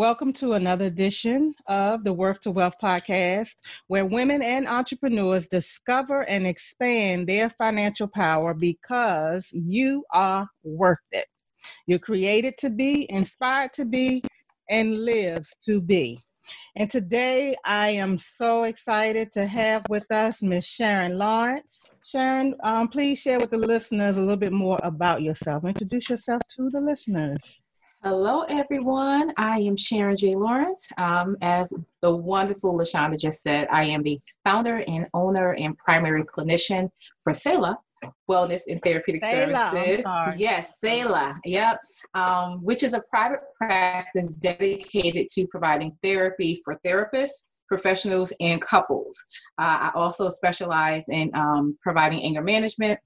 welcome to another edition of the Worth to Wealth podcast, where women and entrepreneurs discover and expand their financial power because you are worth it. You're created to be, inspired to be, and lives to be. And today I am so excited to have with us Miss Sharon Lawrence. Sharon, um, please share with the listeners a little bit more about yourself. Introduce yourself to the listeners. Hello, everyone. I am Sharon J. Lawrence. Um, as the wonderful LaShonda just said, I am the founder and owner and primary clinician for Selah Wellness and Therapeutic Selah, Services. Yes, Selah. Yep. Um, which is a private practice dedicated to providing therapy for therapists, professionals, and couples. Uh, I also specialize in um, providing anger management,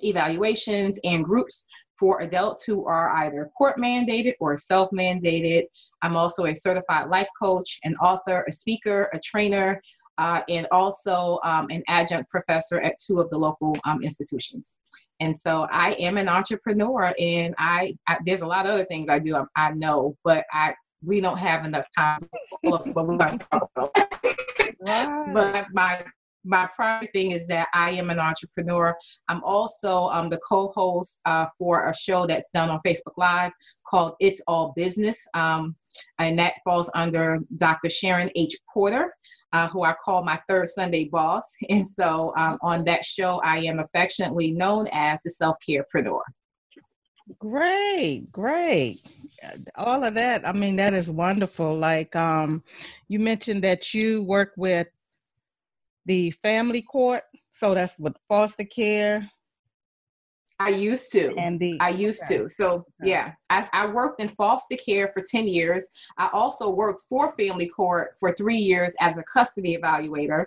evaluations, and groups for adults who are either court mandated or self mandated. I'm also a certified life coach, an author, a speaker, a trainer, uh, and also um, an adjunct professor at two of the local um, institutions. And so I am an entrepreneur, and I, I, there's a lot of other things I do. I, I know, but I we don't have enough time. but we're going to talk about. But my my primary thing is that I am an entrepreneur. I'm also um, the co-host uh, for a show that's done on Facebook Live called It's All Business, um, and that falls under Dr. Sharon H. Porter. Uh, who I call my third Sunday boss. And so um, on that show, I am affectionately known as the self carepreneur. Great, great. All of that, I mean, that is wonderful. Like um, you mentioned that you work with the family court. So that's with foster care. I used to. And the I used okay. to. So yeah, I, I worked in foster care for 10 years. I also worked for family court for three years as a custody evaluator.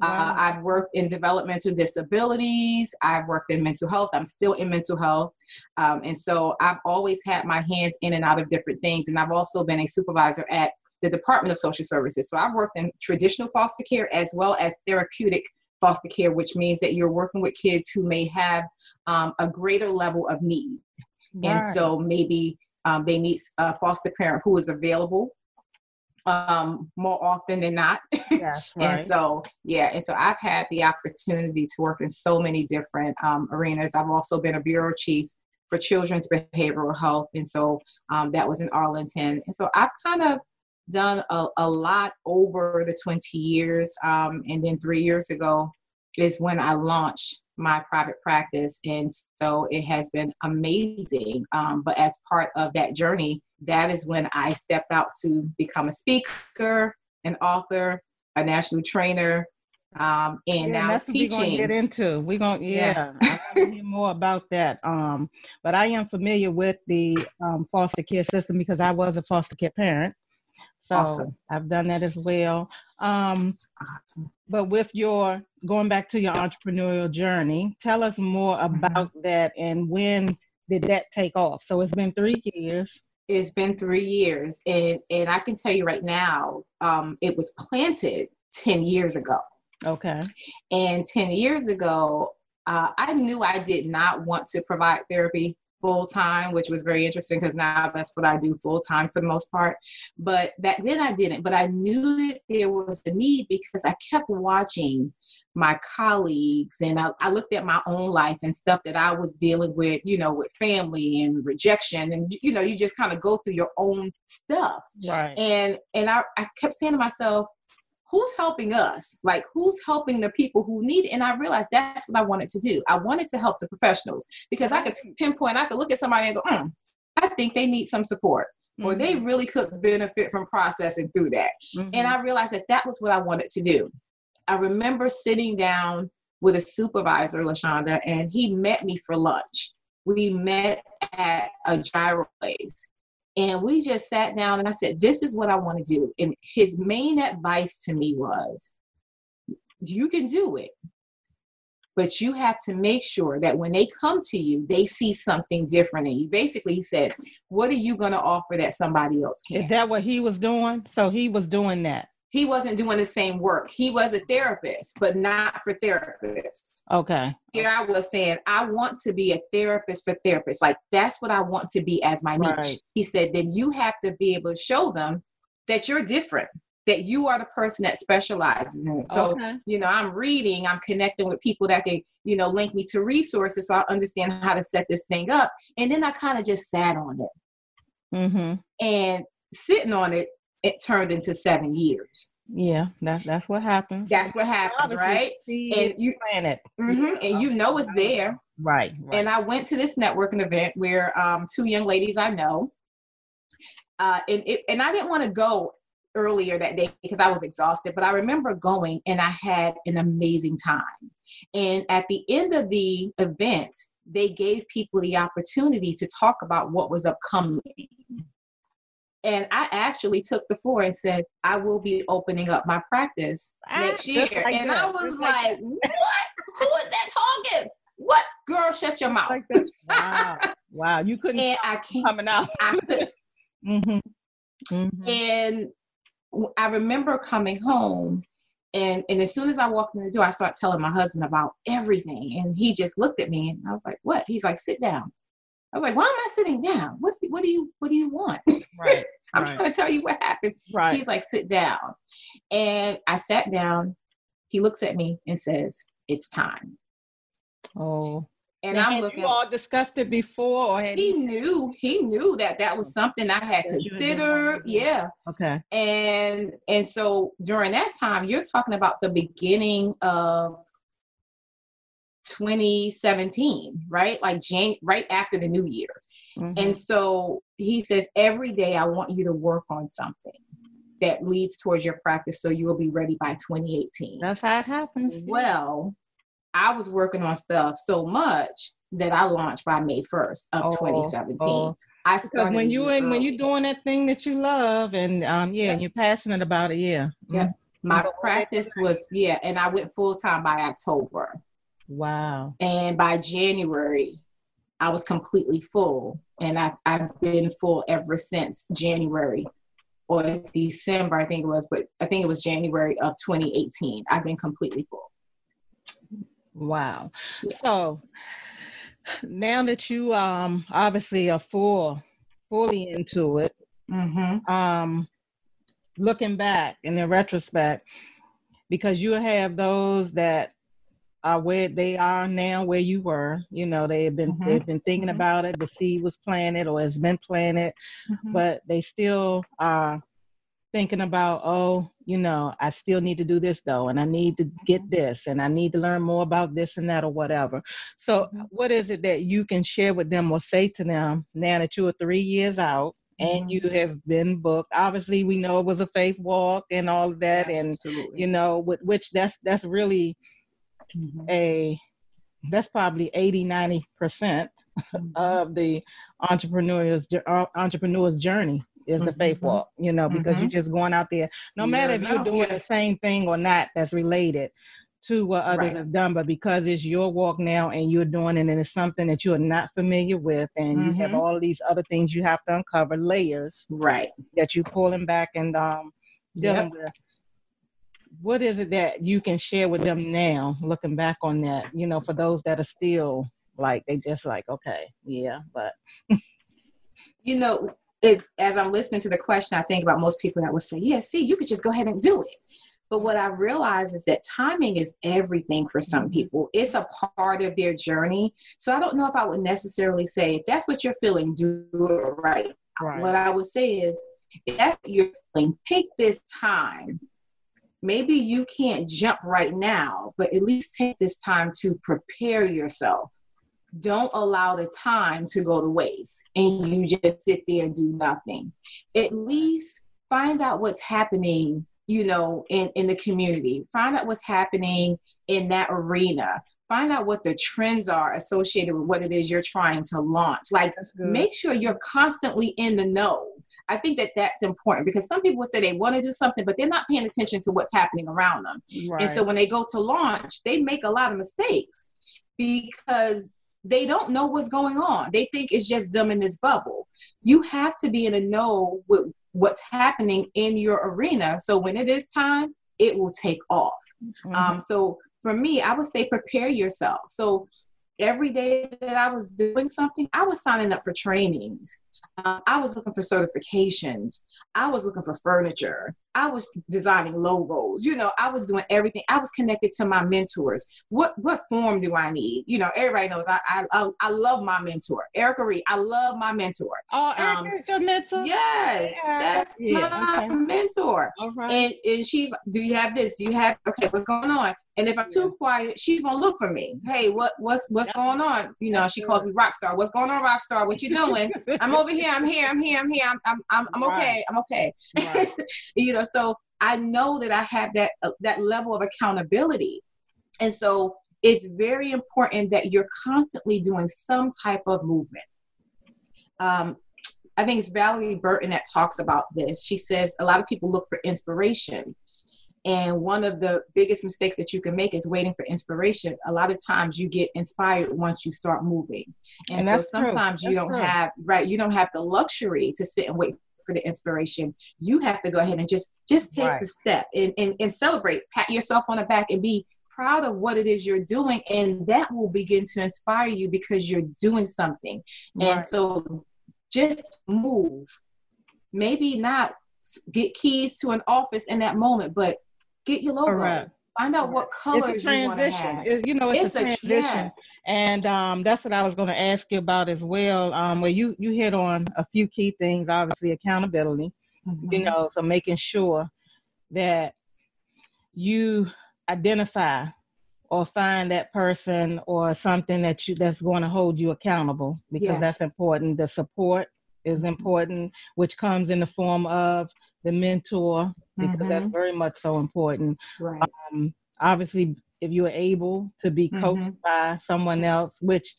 Uh, wow. Uh, I've worked in developmental disabilities. I've worked in mental health. I'm still in mental health. Um, and so I've always had my hands in and out of different things. And I've also been a supervisor at the Department of Social Services. So I've worked in traditional foster care as well as therapeutic foster care, which means that you're working with kids who may have um, a greater level of need. Right. And so maybe um, they need a foster parent who is available um, more often than not. Yes, right. and so, yeah, and so I've had the opportunity to work in so many different um, arenas. I've also been a bureau chief for children's behavioral health, and so um, that was in Arlington. And so I've kind of done a, a lot over the 20 years. Um, and then three years ago is when I launched my private practice. And so it has been amazing. Um, but as part of that journey, that is when I stepped out to become a speaker, an author, a national trainer, um, and yeah, now that's teaching. What we're gonna get into. We're gonna yeah, yeah. I want to hear more about that. Um, but I am familiar with the um, foster care system because I was a foster care parent. So awesome. I've done that as well. Um, but with your going back to your entrepreneurial journey, tell us more mm-hmm. about that and when did that take off? So it's been three years. It's been three years, and and I can tell you right now, um, it was planted ten years ago. Okay. And ten years ago, uh, I knew I did not want to provide therapy full time, which was very interesting because now that's what I do full time for the most part. But back then I didn't. But I knew that there was a need because I kept watching my colleagues and I, I, looked at my own life and stuff that I was dealing with, you know, with family and rejection. And, you know, you just kind of go through your own stuff. Right. And, and I, I kept saying to myself, who's helping us? Like, who's helping the people who need it? And I realized that's what I wanted to do. I wanted to help the professionals because I could pinpoint, I could look at somebody and go, mm, I think they need some support. Mm-hmm. Or they mm-hmm. really could benefit from processing through that. Mm-hmm. And I realized that that was what I wanted to do. I remember sitting down with a supervisor, LaShonda, and he met me for lunch. We met at a gyro place. And we just sat down and I said, This is what I want to do. And his main advice to me was, You can do it, but you have to make sure that when they come to you, they see something different in you. Basically, he said, What are you going to offer that somebody else can? Is that what he was doing? So he was doing that. He wasn't doing the same work. He was a therapist, but not for therapists. Okay. Here I was saying, I want to be a therapist for therapists. Like that's what I want to be as my niche. Right. He said, then you have to be able to show them that you're different, that you are the person that specializes in it. So, okay. you know, I'm reading, I'm connecting with people that can, you know, link me to resources so I understand how to set this thing up. And then I kind of just sat on it. Mm-hmm. And sitting on it it turned into seven years. Yeah, that's that's what happens. That's what happens, right? And you plan it, mm-hmm, and you know it's there, right, right, And I went to this networking event where um, two young ladies I know, uh, and it, and I didn't want to go earlier that day because I was exhausted, but I remember going and I had an amazing time. And at the end of the event, they gave people the opportunity to talk about what was upcoming and I actually took the floor and said, I will be opening up my practice ah, next year. Like and that. I was like, like what? Who is that talking? What? Girl, shut your mouth. Like wow. wow. You couldn't and I can't, coming out. I could. mm-hmm. Mm-hmm. And I remember coming home and, and as soon as I walked in the door, I started telling my husband about everything. And he just looked at me and I was like, what? He's like, sit down. I was like, why am I sitting down? What, what do you, what do you want? Right. I'm right. trying to tell you what happened. Right. He's like, sit down. And I sat down. He looks at me and says, it's time. Oh. And now, I'm looking. You all discussed it before, or he knew he knew that that was oh. something I had considered. Yeah. Okay. And and so during that time, you're talking about the beginning of 2017, right? Like Jan- right after the new year. Mm-hmm. And so he says, every day I want you to work on something that leads towards your practice so you will be ready by 2018. That's how it happens. Well, I was working on stuff so much that I launched by May 1st of oh, 2017. Oh. I started when you and when you're doing that thing that you love and um yeah, yeah. you're passionate about it, yeah. Yeah. Mm-hmm. My practice was yeah, and I went full time by October. Wow. And by January, I was completely full. And I've, I've been full ever since January or December, I think it was, but I think it was January of 2018. I've been completely full. Wow. Yeah. So now that you um obviously are full fully into it, mm-hmm. um looking back and in retrospect, because you have those that are where they are now where you were you know they have been mm-hmm. they've been thinking mm-hmm. about it the seed was planted or has been planted mm-hmm. but they still are thinking about oh you know i still need to do this though and i need to get mm-hmm. this and i need to learn more about this and that or whatever so mm-hmm. what is it that you can share with them or say to them now that you are three years out and you mm-hmm. have been booked obviously we know it was a faith walk and all of that Absolutely. and you know with which that's that's really mm-hmm. a that's probably 80 90 percent mm-hmm. of the entrepreneur's uh, entrepreneur's journey is the faith mm-hmm. walk you know because you're mm-hmm. just going out there no matter if you're doing the same thing or not that's related to what others right. have done, but because it's your walk now and you're doing it and it's something that you are not familiar with, and mm-hmm. you have all these other things you have to uncover layers, right? That you're pulling back and um, dealing yep. with what is it that you can share with them now, looking back on that, you know, for those that are still like, they just like, okay, yeah, but. you know, it, as I'm listening to the question, I think about most people that would say, yeah, see, you could just go ahead and do it. But what I realize is that timing is everything for some people. It's a part of their journey. So I don't know if I would necessarily say, if that's what you're feeling, do it right. right. What I would say is, if that's what you're feeling, take this time maybe you can't jump right now, but at least take this time to prepare yourself. Don't allow the time to go to waste and you just sit there and do nothing. At least find out what's happening, you know, in, in the community. Find out what's happening in that arena. Find out what the trends are associated with what it is you're trying to launch. Like, make sure you're constantly in the know I think that that's important because some people say they want to do something, but they're not paying attention to what's happening around them. Right. And so when they go to launch, they make a lot of mistakes because they don't know what's going on. They think it's just them in this bubble. You have to be in a know with what's happening in your arena. So when it is time, it will take off. Mm-hmm. Um, so for me, I would say prepare yourself. So every day that I was doing something, I was signing up for trainings. Uh, I was looking for certifications. I was looking for furniture. I was designing logos. You know, I was doing everything. I was connected to my mentors. What what form do I need? You know, everybody knows I I I, love my mentor, Erica Reed. I love my mentor. Oh, Erica um, your mentor. Yes, yeah. that's yeah, my okay. mentor. And and she's. Do you have this? Do you have? Okay, what's going on? And if I'm too quiet, she's gonna look for me. Hey, what what's what's going on? You know, she calls me rock star. What's going on, rock star? What you doing? I'm over here. I'm here. I'm here. I'm here. I'm I'm I'm, I'm okay. I'm okay. Right. you know, so I know that I have that uh, that level of accountability, and so it's very important that you're constantly doing some type of movement. Um, I think it's Valorie Burton that talks about this. She says a lot of people look for inspiration and one of the biggest mistakes that you can make is waiting for inspiration. A lot of times you get inspired once you start moving. And, and so sometimes you don't true. have, right, you don't have the luxury to sit and wait for the inspiration. You have to go ahead and just just take right. the step and, and, and celebrate, pat yourself on the back and be proud of what it is you're doing. And that will begin to inspire you because you're doing something. Right. And so just move. Maybe not get keys to an office in that moment, but Get your logo. Correct. Find out what colors you want to have. It, you know, it's, it's a transition. Yes. And um, that's what I was going to ask you about as well. Um, where you you hit on a few key things. Obviously, accountability. Mm-hmm. You know, so making sure that you identify or find that person or something that you that's going to hold you accountable because yes. that's important. The support is important, which comes in the form of the mentor because mm-hmm. that's very much so important. Right. Um, obviously, if you're able to be coached mm-hmm. by someone else, which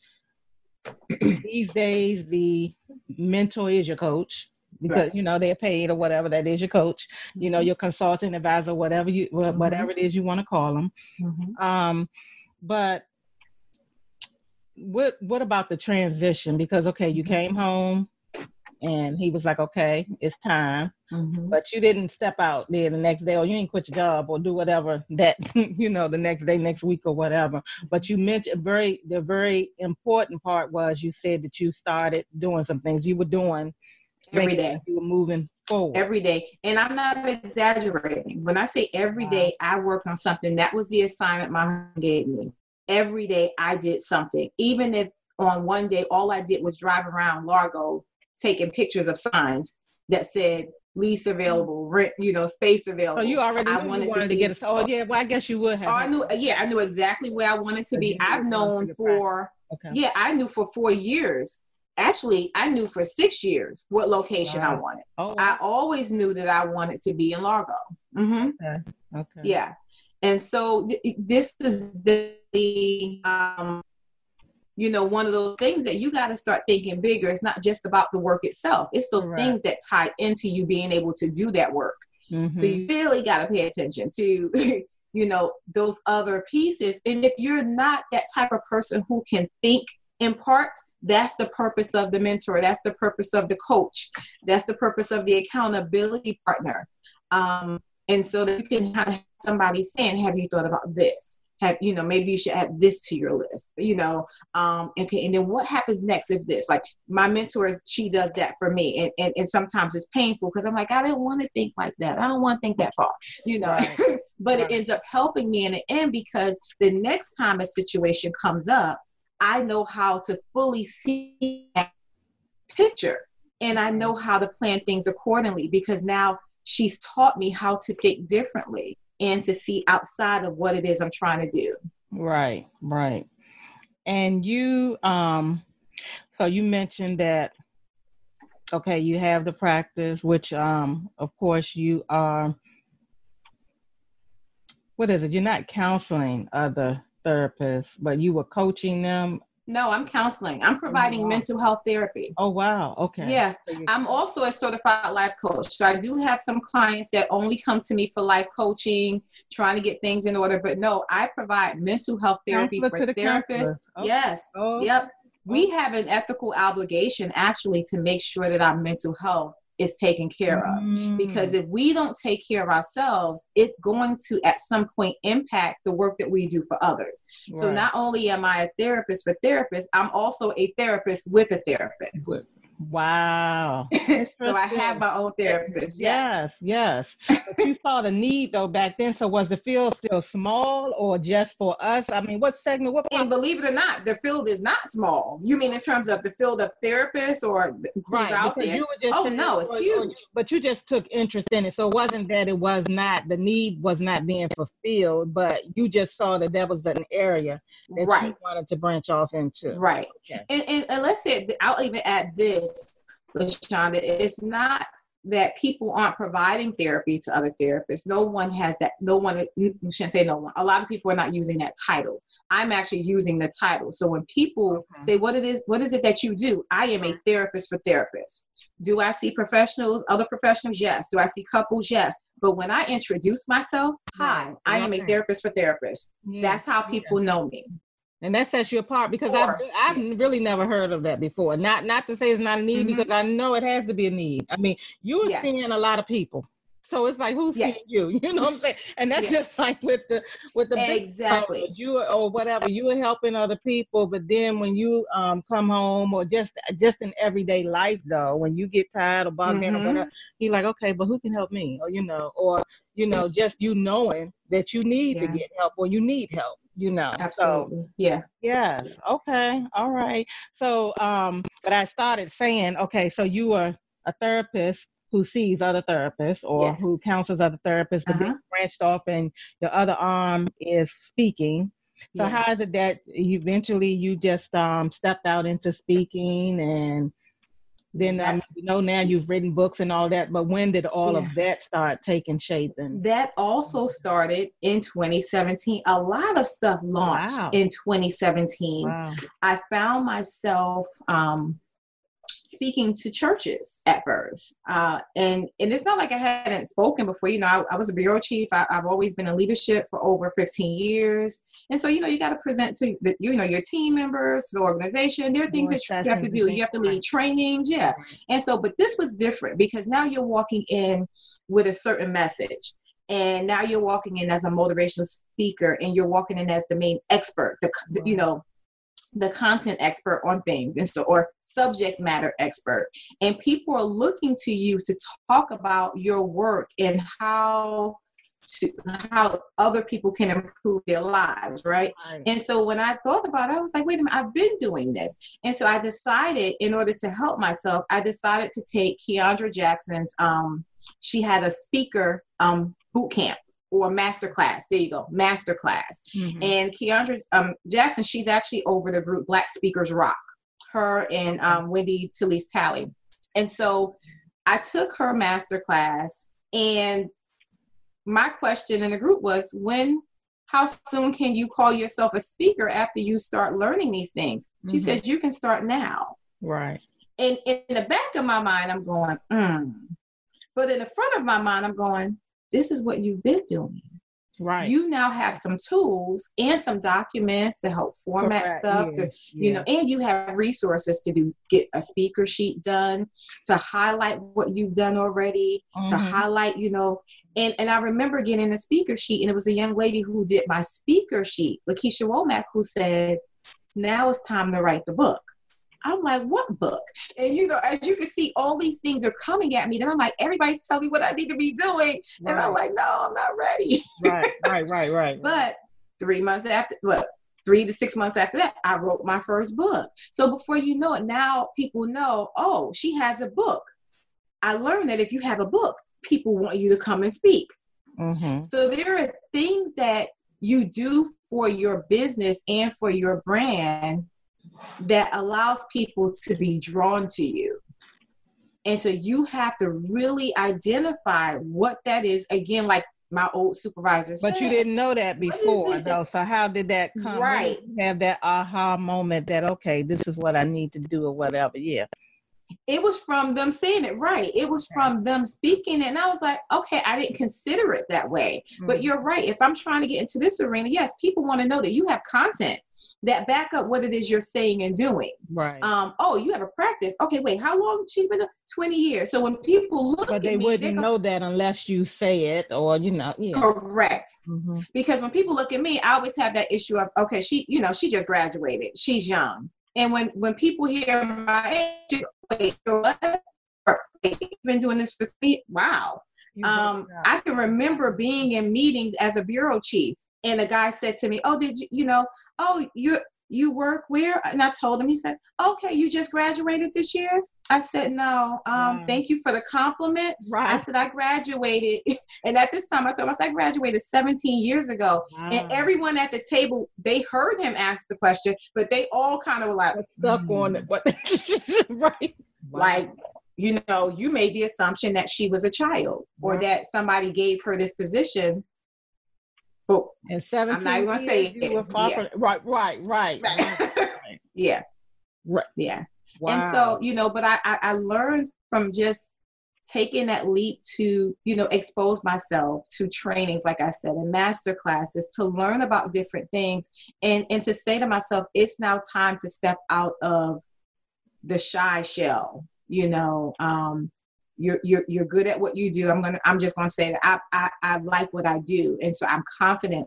these days the mentor is your coach because right. you know they're paid or whatever that is your coach you know mm-hmm. your consultant advisor whatever you mm-hmm. whatever it is you want to call them mm-hmm. um but what what about the transition because okay you mm-hmm. came home and he was like, okay, it's time. Mm-hmm. But you didn't step out there the next day, or you didn't quit your job, or do whatever that you know the next day, next week, or whatever. But you mentioned very the very important part was you said that you started doing some things you were doing every day. You were moving forward every day, and I'm not exaggerating when I say every wow. day I worked on something. That was the assignment my mom gave me. Every day I did something, even if on one day all I did was drive around Largo taking pictures of signs that said lease available, rent, you know, space available. Oh, you already I wanted, wanted to, to, get us. Oh, yeah. Well, I guess you would have. Oh, I knew. Yeah, I knew exactly where I wanted to be. I've known for. Okay. Yeah, I knew for four years. Actually, I knew for six years what location wow. I wanted. Oh. I always knew that I wanted to be in Largo. Mm-hmm. Okay. okay. Yeah, and so th- this is the um, you know, one of those things that you got to start thinking bigger. It's not just about the work itself, it's those right. things that tie into you being able to do that work. Mm-hmm. So you really got to pay attention to, you know, those other pieces. And if you're not that type of person who can think in part, that's the purpose of the mentor. That's the purpose of the coach. That's the purpose of the accountability partner. Um, and so that you can have somebody saying, Have you thought about this? Have you know maybe you should add this to your list you know um okay and then what happens next if this? Like my mentor she does that for me and and, and sometimes it's painful because i'm like i don't want to think like that. I don't want to think that far you know? Right. but right. it ends up helping me in the end because the next time a situation comes up i know how to fully see that picture and i know how to plan things accordingly because now she's taught me how to think differently and to see outside of what it is I'm trying to do. Right, right. And you um so you mentioned that okay, you have the practice which um of course you are what is it? You're not counseling other therapists, but you were coaching them no, I'm counseling. I'm providing oh, wow. mental health therapy. Oh, wow. Okay. Yeah. I'm also a certified life coach. So I do have some clients that only come to me for life coaching, trying to get things in order. But no, I provide mental health therapy Counselor for therapists. Okay. Yes. Oh. Yep. We have an ethical obligation actually to make sure that our mental health is taken care of. Mm. Because if we don't take care of ourselves, it's going to at some point impact the work that we do for others. Right. So not only am I a therapist for therapists, I'm also a therapist with a therapist. Wow. so I have my own therapist. Yes, yes. yes. but you saw the need though back then. So was the field still small or just for us? I mean, what segment? What and believe it or not, the field is not small. You mean in terms of the field of therapists or who's right, out there? oh no, it's huge. but you just took interest in it. So it wasn't that it was not the need was not being fulfilled, but you just saw that there was an area that right. you wanted to branch off into. Right. Okay. And, and, and let's say I'll even add this LaShonda, it's not that people aren't providing therapy to other therapists. No one has that. No one, you shouldn't say no one. A lot of people are not using that title. I'm actually using the title. So when people okay. say, what it is, what is it that you do? I am a therapist for therapists. Do I see professionals, other professionals? Yes. Do I see couples? Yes. But when I introduce myself, hi, I am a therapist for therapists. Yeah. That's how people yeah. know me and that sets you apart because I've, I've really never heard of that before. Not not to say it's not a need mm-hmm. because I know it has to be a need. I mean, you're yes. seeing a lot of people, so it's like who's yes. seeing you? You know what I'm saying? And that's yes. just like with the with the exactly you or whatever you are helping other people, but then when you um come home or just just in everyday life though, when you get tired or bogged mm-hmm. or whatever, you're like, okay, but who can help me? Or you know, or you know, just you knowing that you need yeah. to get help or you need help you know absolutely so, yeah yes okay all right so um but i started saying okay so you are a therapist who sees other therapists or yes. who counsels other therapists but uh-huh. then branched off and your other arm is speaking so yes. how is it that eventually you just um stepped out into speaking and then um, you know now you've written books and all that but when did all yeah. of that start taking shape and that also started in 2017 a lot of stuff launched wow. in 2017 wow. i found myself um, speaking to churches at first. Uh, and, and it's not like I hadn't spoken before. You know, I, I was a bureau chief. I, have always been in leadership for over 15 years. And so, you know, you got to present to the, you know, your team members, the organization. There are things More that you have to do. You have to lead trainings. Yeah. And so, but this was different because now you're walking in with a certain message and now you're walking in as a motivational speaker and you're walking in as the main expert the, you know the content expert on things and so or subject matter expert and people are looking to you to talk about your work and how to how other people can improve their lives right? right? and so when i thought about it i was like wait a minute i've been doing this and so i decided in order to help myself i decided to take keandra jackson's um she had a speaker um boot camp or master class. There you go, master class. Mm-hmm. And Keandra um, Jackson, she's actually over the group Black Speakers Rock. Her and um, Wendy Talise Tally. And so I took her master class, and my question in the group was, when, how soon can you call yourself a speaker after you start learning these things? She mm-hmm. says you can start now. Right. And in the back of my mind, I'm going, mm. But in the front of my mind, I'm going, this is what you've been doing. Right. You now have some tools and some documents to help format Correct. stuff to you know, and you have resources to do get a speaker sheet done, to highlight what you've done already, mm-hmm. to highlight, you know, and and I remember getting a speaker sheet, and it was a young lady who did my speaker sheet, Lakeisha Womack, who said, Now it's time to write the book. I'm like, what book? And you know, as you can see, all these things are coming at me. Then I'm like, everybody's telling me what I need to be doing. Right. And I'm like, no, I'm not ready. right, right, right, right. But three months after, look, three to six months after that, I wrote my first book. So before you know it, now people know, oh, she has a book. I learned that if you have a book, people want you to come and speak. Mm-hmm. So there are things that you do for your business and for your brand that allows people to be drawn to you. And so you have to really identify what that is. Again, like my old supervisor But you didn't know that before though. So how did that come? Right. Have that aha moment that okay, this is what I need to do or whatever. Yeah. It was from them saying it right. It was from them speaking it. And I was like, okay, I didn't consider it that way. Mm-hmm. But you're right. If I'm trying to get into this arena, yes, people want to know that you have content that back up what it is you're saying and doing. Right. Um, oh, you have a practice. Okay, wait, how long she's been 20 years. So when people look at me. but they me, wouldn't know that unless you say it or you know, yeah. Correct. Mm-hmm. Because when people look at me, I always have that issue of okay, she, you know, she just graduated. She's young. And when when people hear my age, wait, what? You've been doing this for? Wow. Um, I can remember being in meetings as a bureau chief, and the guy said to me, "Oh, did you, you know? Oh, you you work where?" And I told him. He said, "Okay, you just graduated this year." I said, "No, um, wow. thank you for the compliment." Right. I said, "I graduated," and at this time, I told him, "I, I graduated 17 years ago." Wow. And everyone at the table, they heard him ask the question, but they all kind of were like, "Stuck mm. on it," but right, wow. like you know, you made the assumption that she was a child or that somebody gave her this position. For, and 17 I'm not to say it. Yeah. right, right, right. right. yeah. Right. Yeah. Wow. And so, you know, but I, I, I learned from just taking that leap to, you know, expose myself to trainings, like I said, and master classes to learn about different things and, and to say to myself, it's now time to step out of the shy shell you know um, you're you're you're good at what you do. I'm gonna i'm just gonna say that I, I i like what i do. And so i'm confident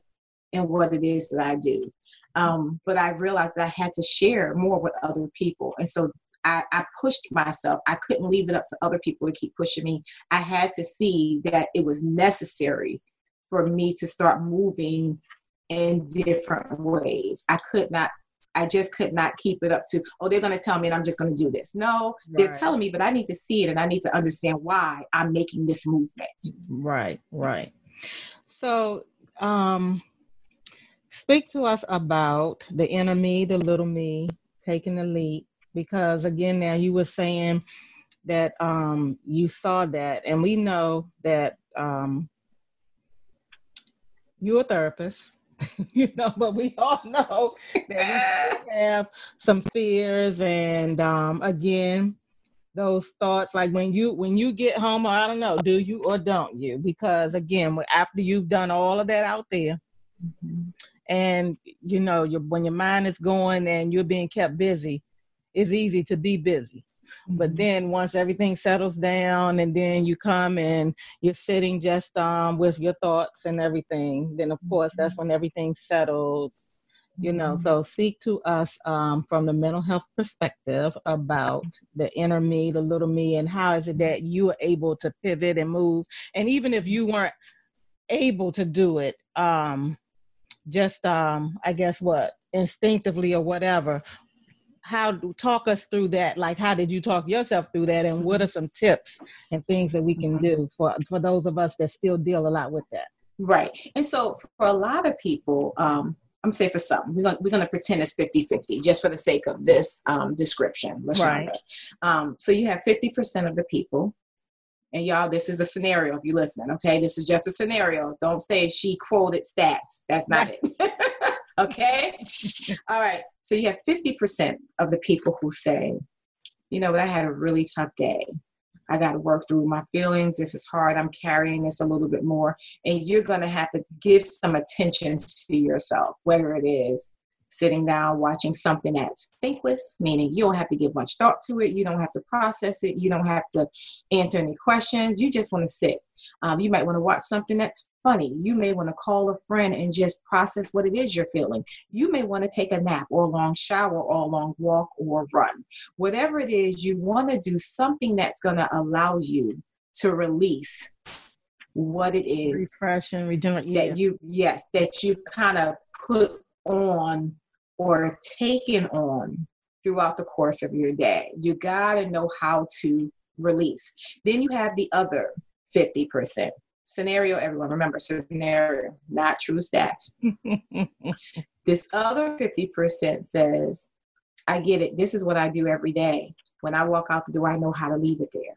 in what it is that i do. Um, but i realized that i had to share more with other people. And so I, I pushed myself. I couldn't leave it up to other people to keep pushing me. I had to see that it was necessary for me to start moving in different ways. I could not I just could not keep it up to, oh, they're going to tell me and I'm just going to do this. No, right. they're telling me, but I need to see it and I need to understand why I'm making this movement. Right, right. So, um, speak to us about the inner me, the little me, taking the leap. Because again, now you were saying that um, you saw that, and we know that um, you're a therapist you know, but we all know that we have some fears and um again those thoughts like when you when you get home or I don't know, do you or don't you? Because again, after you've done all of that out there mm-hmm. and you know, your when your mind is going and you're being kept busy, it's easy to be busy. But mm-hmm. then once everything settles down and then you come and you're sitting just um with your thoughts and everything, then of course that's mm-hmm. when everything settles. You know, mm-hmm. so speak to us um, from the mental health perspective about the inner me, the little me, and how is it that you are able to pivot and move. And even if you weren't able to do it, um, just um, I guess what instinctively or whatever, how talk us through that. Like how did you talk yourself through that? And what are some tips and things that we can mm-hmm. do for for those of us that still deal a lot with that? Right. And so for a lot of people um i'm saying for some we're gonna we're gonna pretend it's 50 50 just for the sake of this um description. Right. um so you have 50 percent of the people and y'all this is a scenario if you listen okay? This is just a scenario. Don't say she quoted stats. That's not right. it Okay. All right. So you have 50% of the people who say, you know, I had a really tough day. I got to work through my feelings. This is hard. I'm carrying this a little bit more. And you're going to have to give some attention to yourself, whether it is sitting down watching something that's thinkless, meaning you don't have to give much thought to it, you don't have to process it, you don't have to answer any questions, you just want to sit. Um, you might want to watch something that's funny. You may want to call a friend and just process what it is you're feeling. You may want to take a nap or a long shower or a long walk or run. Whatever it is, you want to do something that's going to allow you to release what it is refreshing regenerate that you yes that you've kind of put on or taken on throughout the course of your day. You got to know how to release. Then you have the other 50%. Scenario, everyone, remember scenario, not true stats. this other 50% says, I get it. This is what I do every day. When I walk out the door, I know how to leave it there.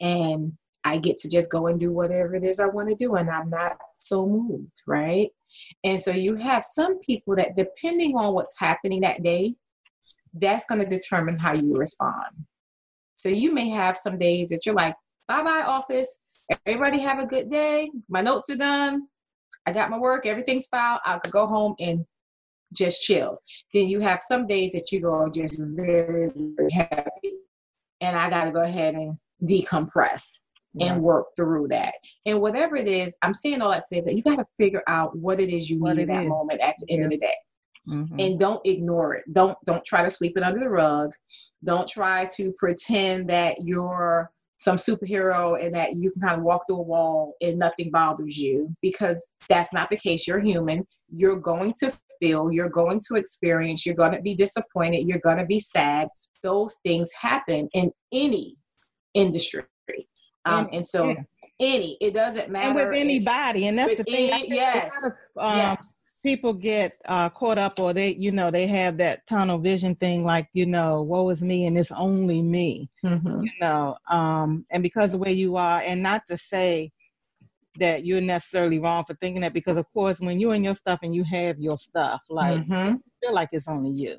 And I get to just go and do whatever it is I want to do, and I'm not so moved, right? And so you have some people that, depending on what's happening that day, that's going to determine how you respond. So you may have some days that you're like, bye bye, office. Everybody have a good day. My notes are done. I got my work. Everything's filed. I could go home and just chill. Then you have some days that you go just very, very happy. And I got to go ahead and decompress and work through that. And whatever it is, I'm saying all that says that you got to figure out what it is you what need in that is. moment at the end of the day. Mm-hmm. And don't ignore it. Don't don't try to sweep it under the rug. Don't try to pretend that you're some superhero and that you can kind of walk through a wall and nothing bothers you because that's not the case. You're human. You're going to feel, you're going to experience, you're going to be disappointed, you're going to be sad. Those things happen in any industry. Um, and so, yeah. any, it doesn't matter. And with anybody. And that's the thing. Any, yes. Of, um, yes people get uh, caught up or they you know they have that tunnel vision thing like you know woe is me and it's only me mm-hmm. you know um and because the way you are and not to say that you're necessarily wrong for thinking that because of course when you're in your stuff and you have your stuff like mm-hmm. feel like it's only you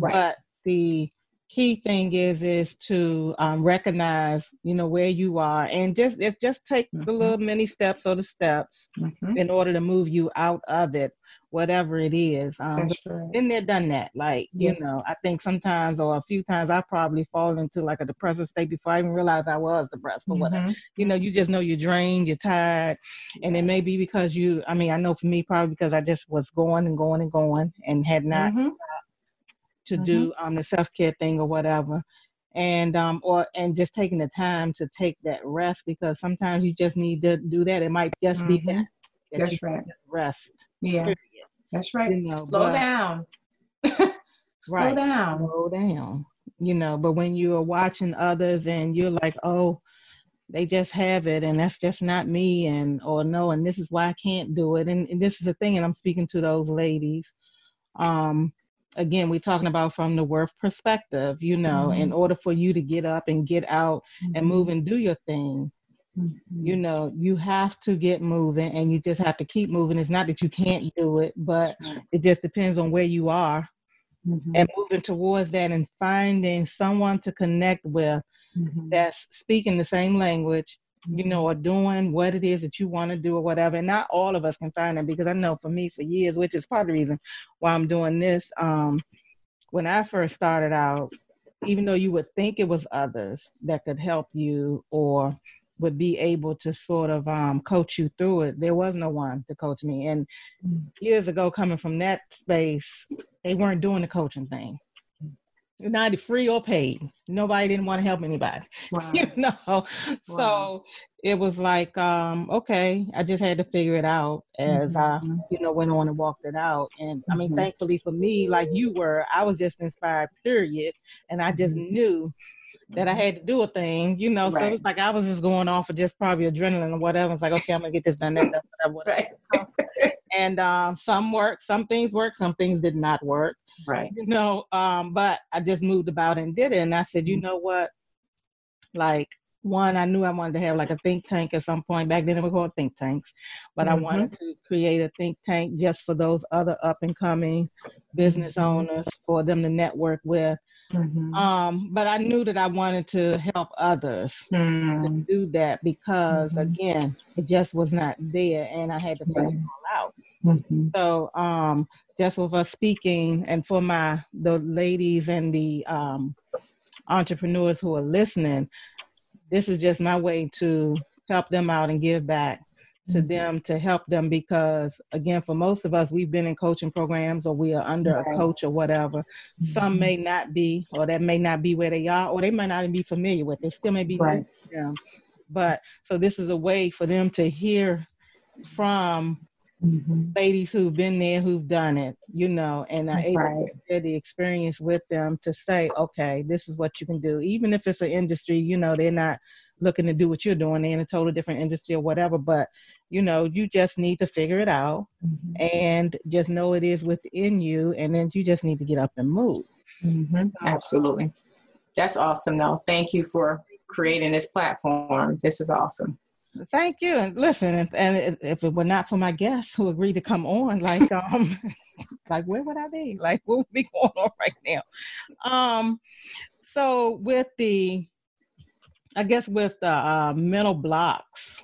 right. but the key thing is is to um, recognize you know where you are and just just take mm-hmm. the little mini steps or the steps mm-hmm. in order to move you out of it whatever it is um right. been there done that like yeah. you know i think sometimes or a few times i probably fall into like a depressive state before i even realized i was depressed or mm-hmm. whatever you know you just know you're drained you're tired and yes. it may be because you i mean i know for me probably because i just was going and going and going and had not mm-hmm to mm-hmm. do um, the self care thing or whatever, and um, or and just taking the time to take that rest because sometimes you just need to do that. It might just mm-hmm. be that. that That's right. Rest. Yeah. That's right. You know, Slow but, down. Slow right. down. Slow down. You know, but when you are watching others and you're like, oh, they just have it and that's just not me and or no and this is why i can't do it and, and this is the thing and i'm speaking to those ladies um again we're talking about from the worth perspective you know mm-hmm. in order for you to get up and get out mm-hmm. and move and do your thing mm-hmm. you know you have to get moving and you just have to keep moving it's not that you can't do it but it just depends on where you are mm-hmm. and moving towards that and finding someone to connect with mm-hmm. that's speaking the same language you know, or doing what it is that you want to do or whatever. And not all of us can find them because I know for me for years, which is part of the reason why I'm doing this. Um, when I first started out, even though you would think it was others that could help you or would be able to sort of um, coach you through it, there was no one to coach me. And years ago, coming from that space, they weren't doing the coaching thing not free or paid. Nobody didn't want to help anybody. Wow. You know. Wow. So it was like, um, okay, I just had to figure it out as mm-hmm. I, you know, went on and walked it out. And. I mean, mm-hmm. thankfully for me, like you were, I was just inspired, period. And I just mm-hmm. knew that I mm-hmm. had to do a thing, you know. Right. So it was like I was just going off of just probably adrenaline or whatever. It's like, okay, I'm gonna get this done, that, whatever, whatever. Right. and um, some work, some things work, some things did not work. Right. You know, um, but I just moved about and did it. And I said, you mm-hmm. know what? Like one, I knew I wanted to have like a think tank at some point. Back then it was called think tanks, but mm-hmm. I wanted to create a think tank just for those other up and coming business owners for them to network with. Mm-hmm. Um, but I knew that I wanted to help others mm-hmm. to do that because mm-hmm. again, it just was not there and I had to figure it all out. Mm-hmm. So um, just with us speaking and for my the ladies and the um, entrepreneurs who are listening, this is just my way to help them out and give back to mm-hmm. them to help them because again for most of us we've been in coaching programs or we are under right. a coach or whatever mm-hmm. some may not be or that may not be where they are or they might not even be familiar with it still may be right. them but so this is a way for them to hear from mm-hmm. ladies who've been there, who've done it, you know, and are able right. to share the experience with them to say, okay, this is what you can do. Even if it's an industry, you know, they're not looking to do what you're doing, they're in a total different industry or whatever, but you know, you just need to figure it out mm-hmm. and just know it is within you, and then you just need to get up and move. Mm-hmm. Absolutely. That's awesome, though. Thank you for creating this platform. This is awesome. Thank you. And listen, and, and, if it were not for my guests who agreed to come on, like, um, like where would I be? Like, what would be going on right now? Um, so with the, I guess with the uh, mental blocks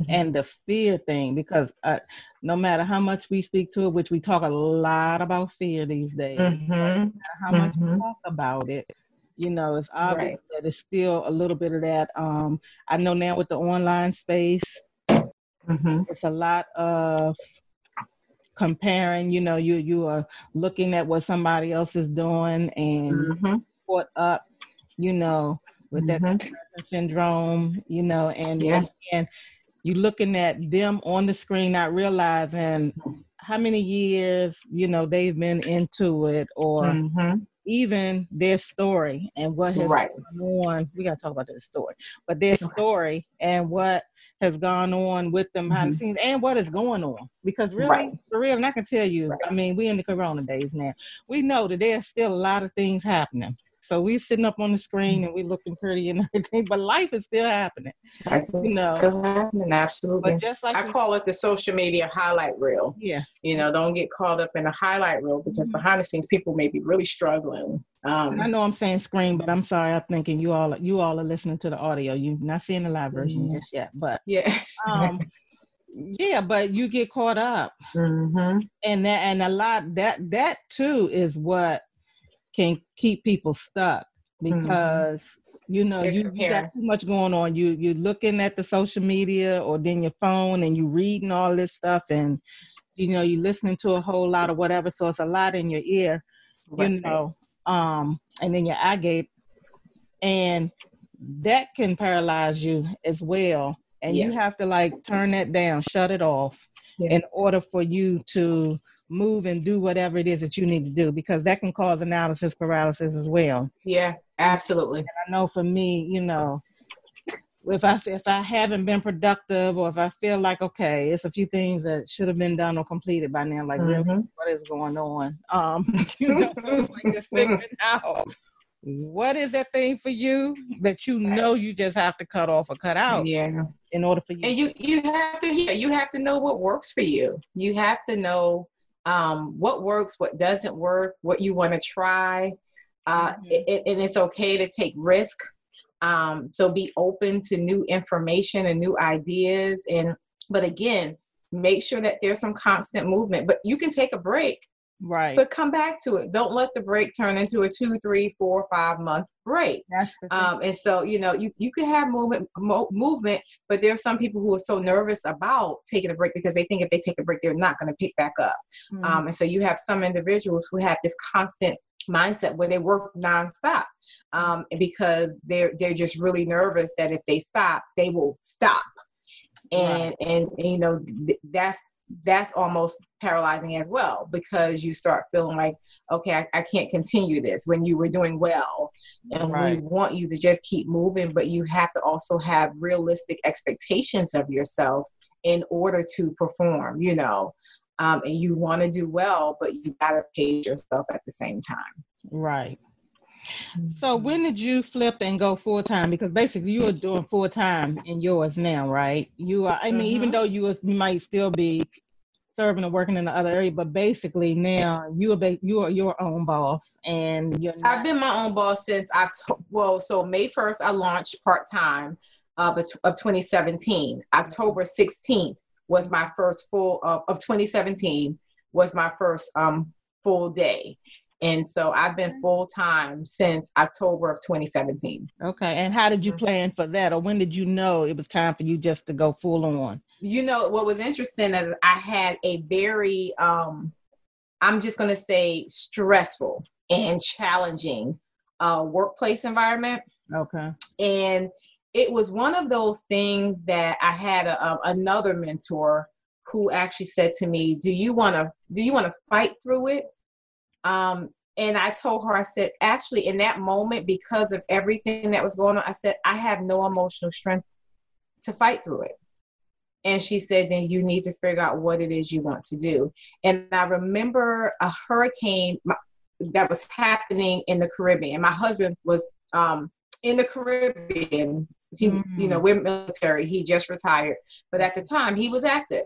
mm-hmm. and the fear thing because uh, no matter how much we speak to it, which we talk a lot about fear these days, mm-hmm. no how much we mm-hmm. talk about it, you know, it's obvious right. that it's still a little bit of that. Um, I know now with the online space, mm-hmm. it's a lot of comparing. You know, you you are looking at what somebody else is doing and mm-hmm. caught up. You know, with that mm-hmm. syndrome. You know, and yeah. and you looking at them on the screen, not realizing how many years you know they've been into it or mm-hmm even their story and what has right. gone on. We got to talk about their story, but their story and what has gone on with them behind mm-hmm. the scenes and what is going on. Because really, right. for real, and I can tell you, right. I mean, we're in the corona days now. We know that there's still a lot of things happening. So we sitting up on the screen and we looking pretty and everything, but life is still happening. You know, still happening, absolutely. Just like I call it the social media highlight reel. Yeah. You know, don't get caught up in a highlight reel because mm-hmm. behind the scenes people may be really struggling. Um, I know I'm saying screen, but I'm sorry. I'm thinking you all you all are listening to the audio. You're not seeing the live version mm-hmm. just yet, but yeah. um, yeah, but you get caught up, mm-hmm. and that and a lot that that too is what can keep people stuck mm-hmm. because mm-hmm. you know you, you, got too much going on you you're looking at the social media or then your phone and you reading all this stuff and you know you're listening to a whole lot of whatever so it's a lot in your ear right. you know um and then your eye gate and that can paralyze you as well and yes. you have to like turn that down shut it off yeah. in order for you to move and do whatever it is that you need to do because that can cause analysis paralysis as well. Yeah, absolutely. And I know for me, you know, if I if I haven't been productive or if I feel like okay, it's a few things that should have been done or completed by now, like mm-hmm. really, what is going on? Um, you know, it's like just figuring out what is that thing for you that you know you just have to cut off or cut out. Yeah. In order for you, and you you have to yeah, you have to know what works for you. You have to know um, what works, what doesn't work, what you want to try. Uh, mm-hmm. it, and it's okay to take risk. Um, so be open to new information and new ideas. And but again, make sure that there's some constant movement. But you can take a break Right. But come back to it. Don't let the break turn into a two, three, four, five month break. Um, and so, you know, you, you can have movement, mo- movement, but there's some people who are so nervous about taking a break because they think if they take a break, they're not going to pick back up. Mm-hmm. Um, and so you have some individuals who have this constant mindset where they work nonstop um, because they're they're just really nervous that if they stop, they will stop. And, right. and, and you know that's that's almost paralyzing as well because you start feeling like okay I, I, can't continue this when you were doing well and right. we want you to just keep moving but you have to also have realistic expectations of yourself in order to perform you know um, and you want to do well but you got to pace yourself at the same time right so mm-hmm. when did you flip and go full time? Because basically you are doing full time in yours now, right? You are. I mean, mm-hmm. even though you was, you might still be serving and working in the other area, but basically now you are you are your own boss, and you're. Not- I've been my own boss since October. Well, so May first I launched part time of of 2017. October 16th was my first full uh, of 2017 was my first um full day. And so I've been full time since October of 2017. Okay. And how did you mm-hmm. plan for that? Or when did you know it was time for you just to go full on? You know, what was interesting is I had a very, um, I'm just going to say, stressful and challenging uh, workplace environment. Okay. And it was one of those things that I had a, a, another mentor who actually said to me, "Do you want to do you want to fight through it um, and I told her, I said, actually, in that moment, because of everything that was going on, I said, I have no emotional strength to fight through it. And she said, then you need to figure out what it is you want to do. And I remember a hurricane that was happening in the Caribbean. And my husband was um, in the Caribbean. He, mm-hmm. you know, mm. we're military. He just retired, but at the time he was active.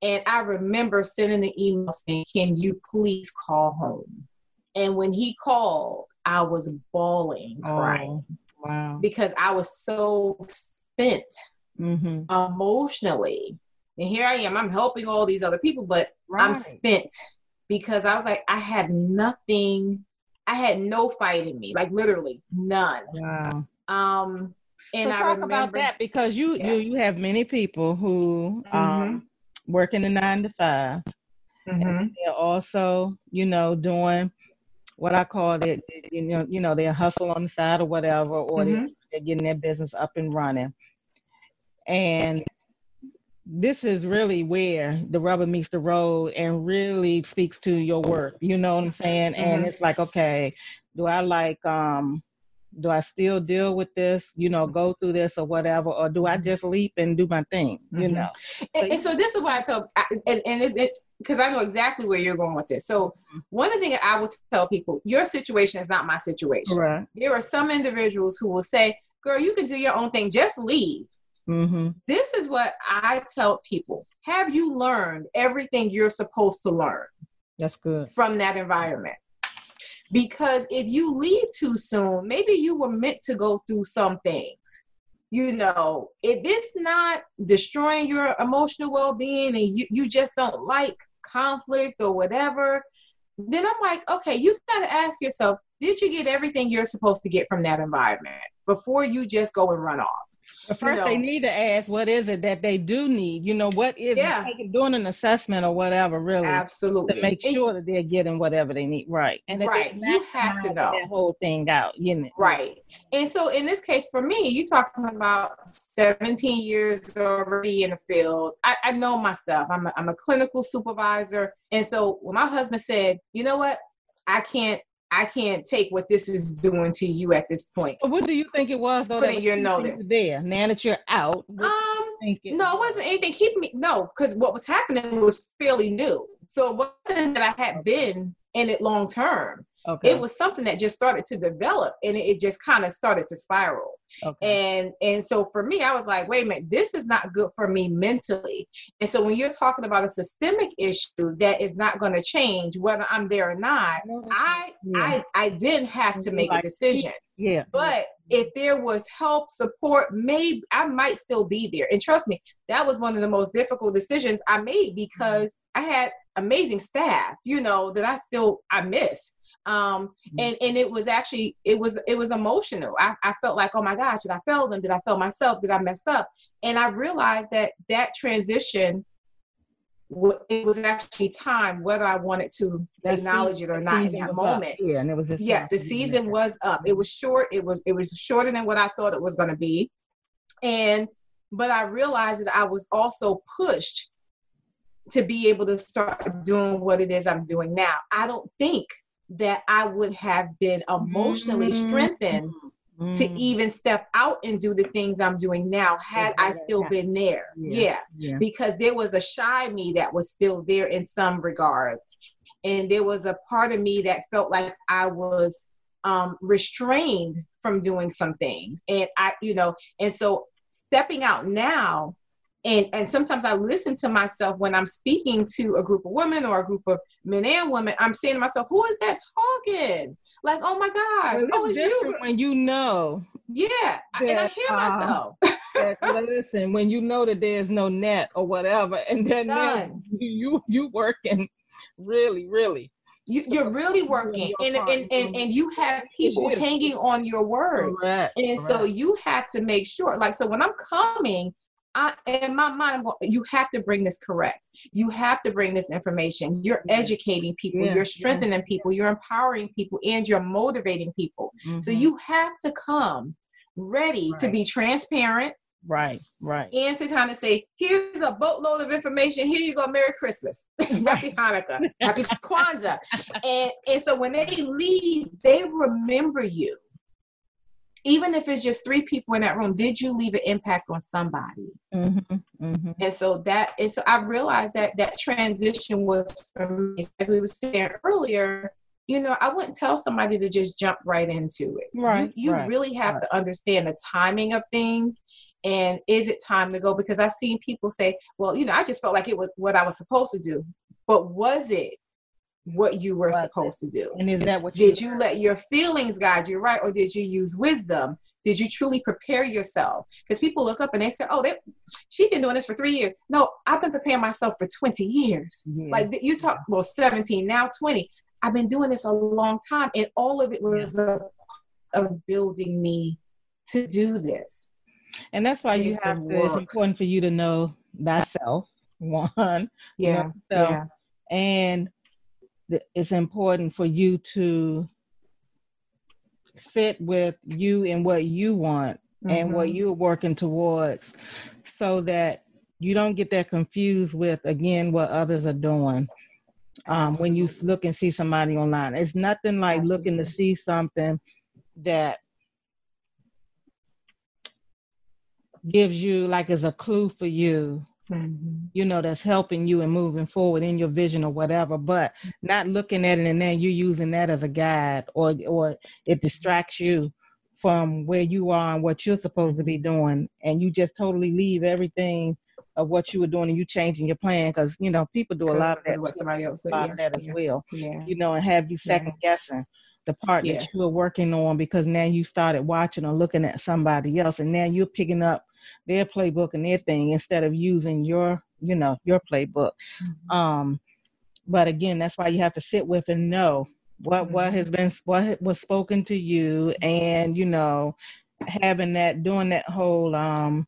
And I remember sending an email saying, Can you please call home? And when he called, I was bawling, crying. Oh, wow. Because I was so spent mm-hmm. emotionally. And here I am, I'm helping all these other people, but right. I'm spent because I was like, I had nothing, I had no fight in me, like literally none. Wow. Um, and so I talk remember, about that because you yeah. you you have many people who mm-hmm. um working the nine to 5 mm-hmm. and they're also you know doing what I call it you know you know they're hustle on the side or whatever or mm-hmm. they're, they're getting their business up and running and this is really where the rubber meets the road and really speaks to your work you know what i'm saying mm-hmm. and it's like okay do i like um do i still deal with this you know go through this or whatever or do i just leap and do my thing you mm-hmm. know and, and, so this is why i tell and, and is it because i know exactly where you're going with this so mm-hmm. one of the things i will tell people your situation is not my situation right. there are some individuals who will say girl you can do your own thing just leave Mm-hmm. This is what I tell people. Have you learned everything you're supposed to learn? That's good. From that environment. Because if you leave too soon, maybe you were meant to go through some things. You know, if it's not destroying your emotional well being and you, you just don't like conflict or whatever, then I'm like, okay, you got to ask yourself, did you get everything you're supposed to get from that environment before you just go and run off? But first, you know, they need to ask what is it that they do need. You know, what is yeah. it? Doing an assessment or whatever, really. Absolutely. To make sure that they're getting whatever they need. Right. And right. You have to know that whole thing out. You know. Right. And so, in this case, for me, you're talking about 17 years already in the field. I, I know my stuff. I'm a, I'm a clinical supervisor, and so when my husband said, "You know what? I can't I can't take what this is doing to you at this point. What do you think it was though? Putting your notice there. Now that you're out. Um, it no, it wasn't anything keeping me. No, because what was happening was fairly new. So it wasn't that I had been in it long term. Okay. It was something that just started to develop and it just kind of started to spiral. Okay. And and so for me, I was like, wait a minute, this is not good for me mentally. And so when you're talking about a systemic issue that is not going to change whether I'm there or not, I yeah. I I then have to make a decision. Yeah. But if there was help, support, maybe I might still be there. And trust me, that was one of the most difficult decisions I made mm-hmm. because I had amazing staff, you know, that I still I miss um mm-hmm. and and it was actually it was it was emotional. I, I felt like oh my gosh did i fail them? Did i fail myself? Did i mess up? And i realized that that transition it was actually time whether i wanted to that acknowledge season, it or not in that moment up. yeah and it was yeah the season was up. It was short it was it was shorter than what i thought it was going to be. And but i realized that i was also pushed to be able to start doing what it is i'm doing now. I don't think that I would have been emotionally mm-hmm. strengthened mm-hmm. to even step out and do the things I'm doing now had I still been there. Yeah. Yeah. yeah. Because there was a shy me that was still there in some regards. And there was a part of me that felt like I was um, restrained from doing some things. And I, you know, and so stepping out now and and sometimes I listen to myself when I'm speaking to a group of women or a group of men and women. I'm saying to myself, "Who is that talking?" Like, "Oh my gosh, well, oh, it's you!" When you know, yeah, that, and I hear um, myself. that, listen, when you know that there's no net or whatever, and then now you you working really, really. You, are really working and, and, and, and you have people hanging on your word Correct. and Correct. so you have to make sure like so when i'm coming I, in my mind, you have to bring this correct. You have to bring this information. You're yeah. educating people, yeah. you're strengthening yeah. people, you're empowering people, and you're motivating people. Mm-hmm. So you have to come ready right. to be transparent. Right, right. And to kind of say, here's a boatload of information. Here you go. Merry Christmas. Happy Hanukkah. Happy Kwanzaa. and, and so when they leave, they remember you even if it's just three people in that room, did you leave an impact on somebody? Mm-hmm, mm-hmm. And so that, and so I realized that that transition was for me, as we were saying earlier. You know, I wouldn't tell somebody to just jump right into it. Right. You, you right, really have right. to understand the timing of things and is it time to go? Because I've seen people say, well, you know, I just felt like it was what I was supposed to do. But was it what you were supposed to do. And is that what you did you let your feelings guide you right or did you use wisdom Did you truly prepare yourself? Because people look up and they say, "Oh, she's been doing this for three years." No, I've been preparing myself for 20 years. Yeah. Like you talk, well, 17 now, 20. I've been doing this a long time, and all of it was yeah. a, of building me to do this. And that's why you have to. It's important for you to know thyself. One, yeah, yeah, and it's important for you to fit with you and what you want mm-hmm. and what mm-hmm. you're working towards so that you don't get that confused with again what others are doing um, when you look and see somebody online it's nothing like Absolutely. looking to see something that gives you like as a clue for you mm-hmm. you know, that's helping you and moving forward in your vision or whatever, but not looking at it and then you're using that as a guide or or it distracts you from where you are and what you're supposed to be doing and you just totally leave everything of what you were doing and you changing your plan because you know people do a lot of that what somebody else a lot yeah. of that as yeah. well yeah. you know and have you second guessing the part that you were working on because now you started watching or looking at somebody else and now you're picking up their playbook and their thing instead of using your you know your playbook mm-hmm. um but again that's why you have to sit with and know what mm-hmm. what has been what was spoken to you and you know having that doing that whole um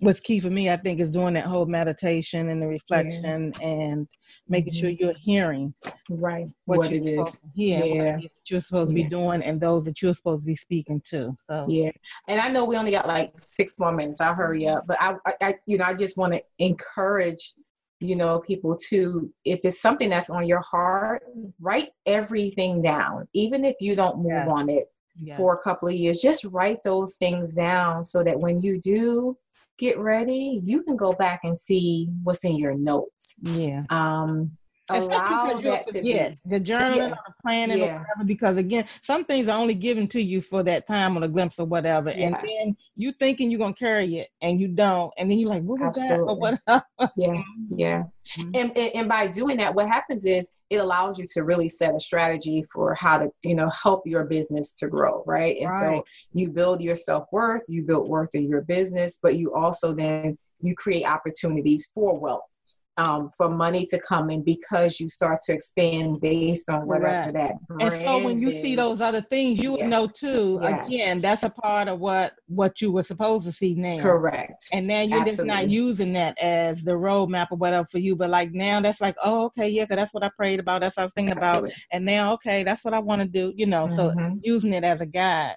what's key for me i think is doing that whole meditation and the reflection yeah. and making mm-hmm. sure you're hearing right what, what it is yeah, yeah. What you're supposed to yeah. be doing and those that you're supposed to be speaking to so yeah and i know we only got like six more minutes i'll hurry up but i, I you know i just want to encourage you know people to if it's something that's on your heart write everything down even if you don't move yes. on it yes. for a couple of years just write those things down so that when you do get ready, you can go back and see what's in your notes. Yeah. Um, allow that to be the journaling yeah. or the planning yeah. or whatever because again some things are only given to you for that time or a glimpse or whatever yes. and then you thinking you're gonna carry it and you don't and then you're like what was Absolutely. that or what yeah yeah mm-hmm. and, and, and by doing that what happens is it allows you to really set a strategy for how to you know help your business to grow right and right. so you build your self-worth you build worth in your business but you also then you create opportunities for wealth um, for money to come in because you start to expand based on whatever that brand and so when you is. see those other things you know too yes. again that's a part of what what you were supposed to see now correct and now you're Absolutely. just not using that as the roadmap or whatever for you but like now that's like oh okay yeah because that's what i prayed about that's what i was thinking Absolutely. about and now okay that's what i want to do you know mm-hmm. so using it as a guide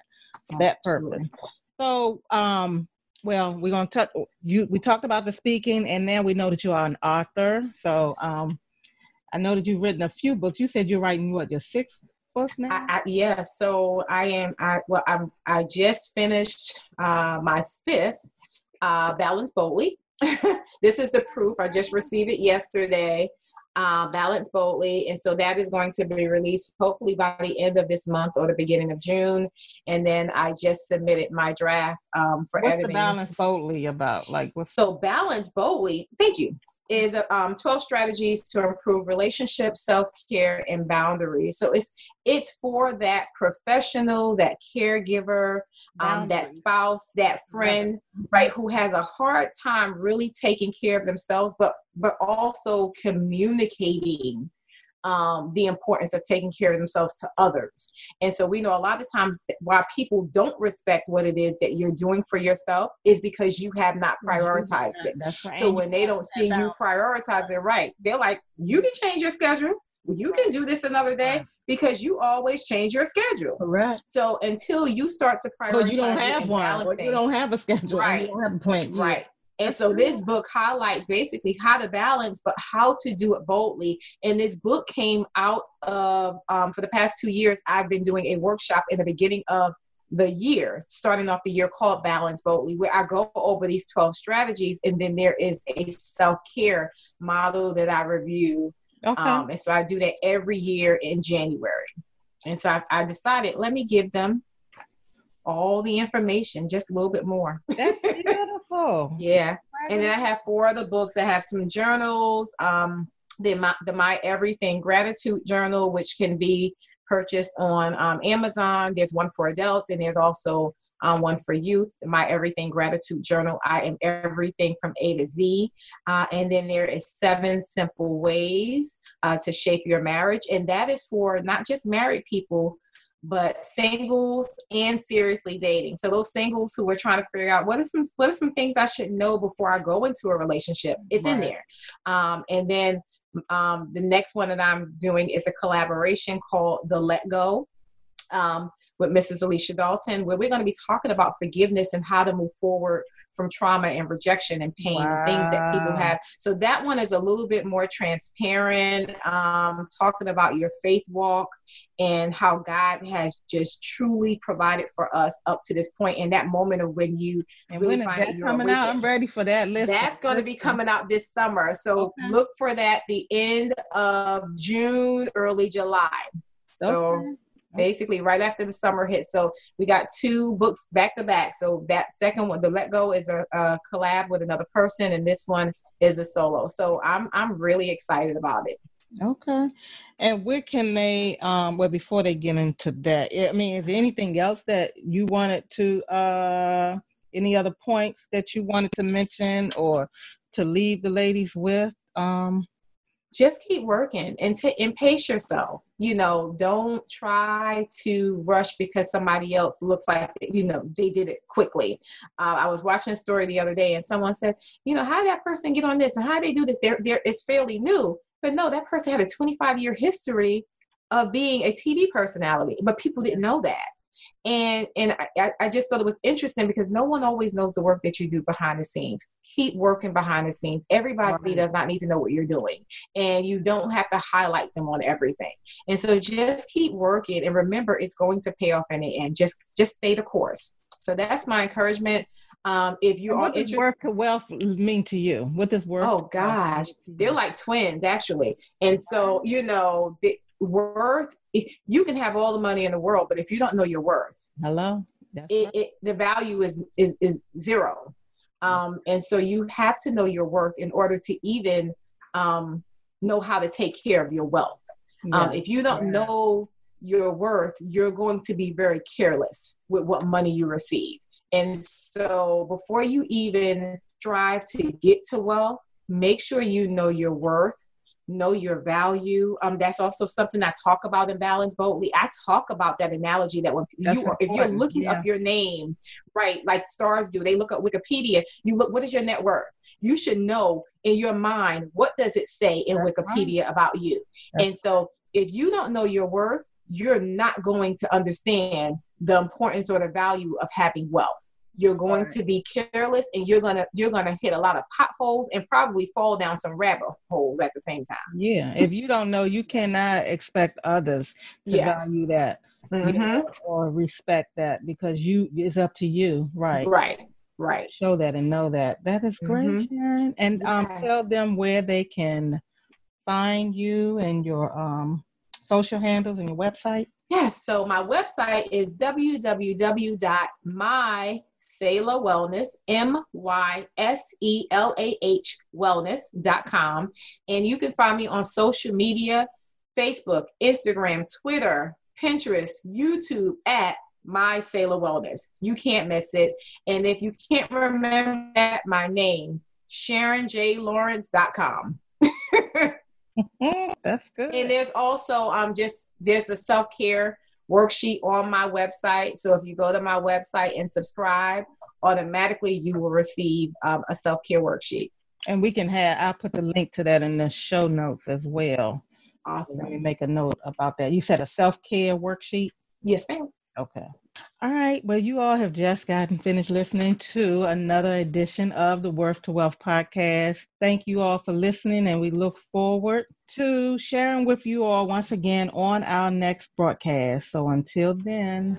for that purpose so um well, we're gonna talk. You we talked about the speaking, and now we know that you are an author. So, um, I know that you've written a few books. You said you're writing what your sixth book now? I, I, yeah. So I am. I well, I'm. I just finished uh, my fifth, uh, Balance Boldly. this is the proof. I just received it yesterday uh, Balance Boldly. And so that is going to be released hopefully by the end of this month or the beginning of June. And then I just submitted my draft um, for what's editing. the Balance Boldly about? Like what's So Balance Boldly, thank you, is um, 12 strategies to improve relationships, self-care, and boundaries. So it's it's for that professional, that caregiver, um, that spouse, that friend, right, who has a hard time really taking care of themselves, but but also communicating um, the importance of taking care of themselves to others. And so we know a lot of times why people don't respect what it is that you're doing for yourself is because you have not prioritized it. Right. So when they don't see you prioritize it right, they're like, you can change your schedule. You can do this another day because you always change your schedule. Correct. So until you start to prioritize, but you don't have one. you don't have a schedule. Right. You don't have a plan. Right. And so this book highlights basically how to balance, but how to do it boldly. And this book came out of, um, for the past two years, I've been doing a workshop in the beginning of the year, starting off the year called Balance Boldly, where I go over these 12 strategies. And then there is a self care model that I review. Okay. Um, and so I do that every year in January. And so I, I decided, let me give them all the information, just a little bit more. That's beautiful. yeah. And then I have four other books. I have some journals, um, the my, the my Everything Gratitude Journal, which can be purchased on um, Amazon. There's one for adults, and there's also um, one for youth, my Everything Gratitude Journal. I am everything from A to Z. Uh, and then there is seven simple ways uh, to shape your marriage. And that is for not just married people, but singles and seriously dating. So those singles who are trying to figure out what are some what are some things I should know before I go into a relationship, it's right. in there. Um, and then um, the next one that I'm doing is a collaboration called The Let Go. Um, with Mrs. Alicia Dalton, where we're going to be talking about forgiveness and how to move forward from trauma and rejection and pain wow. and things that people have. So that one is a little bit more transparent, um, talking about your faith walk and how God has just truly provided for us up to this point. And that moment of when you and really find that coming out, I'm ready for that. Listen, that's going to be coming out this summer. So okay. look for that the end of June, early July. So. Okay basically right after the summer hit. So we got two books back to back. So that second one, the Let Go, is a, a, collab with another person, and this one is a solo. So I'm I'm really excited about it. Okay, and where can they? Um, well, before they get into that, I mean, is there anything else that you wanted to? Uh, any other points that you wanted to mention or to leave the ladies with? Um, just keep working and, t- and pace yourself. You know, don't try to rush because somebody else looks like, you know, they did it quickly. Uh, I was watching a story the other day and someone said, you know, how did that person get on this and how they do this? They're, they're, it's fairly new. But no, that person had a 25 year history of being a TV personality, but people didn't know that and and I, I just thought it was interesting because no one always knows the work that you do behind the scenes. Keep working behind the scenes. Everybody right. does not need to know what you're doing and you don't have to highlight them on everything. And so just keep working and remember it's going to pay off in the end. Just just stay the course. So that's my encouragement. Um, if you and are what does to wealth mean to you? What does worth? Oh gosh, they're like twins actually, and so you know, the, worth you can have all the money in the world but if you don't know your worth hello? It, it, the value is is is zero. Um, and so you have to know your worth in order to even um, know how to take care of your wealth. Um, if you don't yeah. know your worth you're going to be very careless with what money you receive. And so before you even strive to get to wealth make sure you know your worth know your value. Um, that's also something I talk about in Balance Boldly. I talk about that analogy that when that's you are, if you're looking yeah. up your name, right, like stars do, they look up Wikipedia. You look, what is your net worth? You should know in your mind what does it say in that's Wikipedia right. about you. That's and so, if you don't know your worth, you're not going to understand the importance or the value of having wealth you're going right. to be careless and you're gonna you're gonna hit a lot of potholes and probably fall down some rabbit holes at the same time yeah if you don't know you cannot expect others to yes. value that mm-hmm. you know, or respect that because you it's up to you right right right show that and know that that is great mm-hmm. Sharon. and um, yes. um tell them where they can find you and your um social handles and your website Yes, so my website is www.my Myselah Wellness, M Y S E L A H wellness.com. And you can find me on social media Facebook, Instagram, Twitter, Pinterest, YouTube at Myselah Wellness. You can't miss it. And if you can't remember that, my name, SharonJLawrence.com. That's good. And there's also um just there's a self-care worksheet on my website. So if you go to my website and subscribe, automatically you will receive um, a self care worksheet. And we can have, I'll put the link to that in the show notes as well. Awesome. Let me make a note about that. You said a self care worksheet? Yes, ma'am. Okay. All right. Well, you all have just gotten finished listening to another edition of the Worth to Wealth podcast. Thank you all for listening, and we look forward to sharing with you all once again on our next broadcast. So until then.